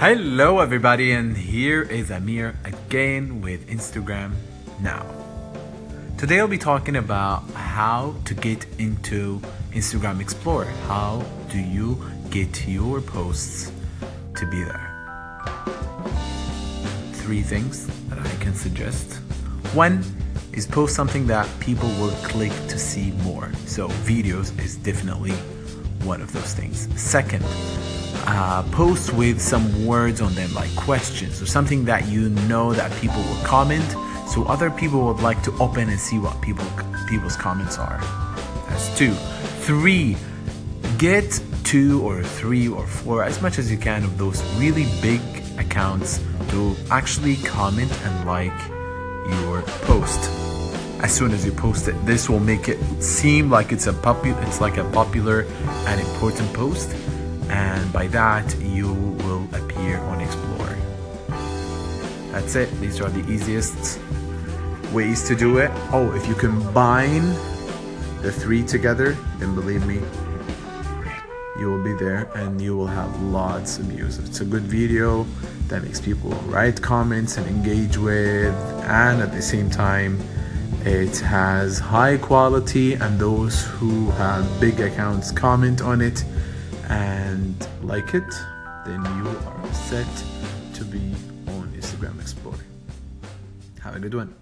Hello, everybody, and here is Amir again with Instagram Now. Today, I'll be talking about how to get into Instagram Explorer. How do you get your posts to be there? Three things that I can suggest. One is post something that people will click to see more. So, videos is definitely one of those things. Second, uh, post with some words on them, like questions or something that you know that people will comment, so other people would like to open and see what people people's comments are. That's two. Three, get two or three or four, as much as you can, of those really big accounts to actually comment and like your post as soon as you post it. This will make it seem like it's a popular, it's like a popular and important post, and by that you will appear on Explorer. That's it. These are the easiest ways to do it. Oh, if you combine the three together, then believe me, you will be there and you will have lots of views. It's a good video that makes people write comments and engage with, and at the same time, it has high quality, and those who have big accounts comment on it and like it, then you are set to be on Instagram Explorer. Have a good one.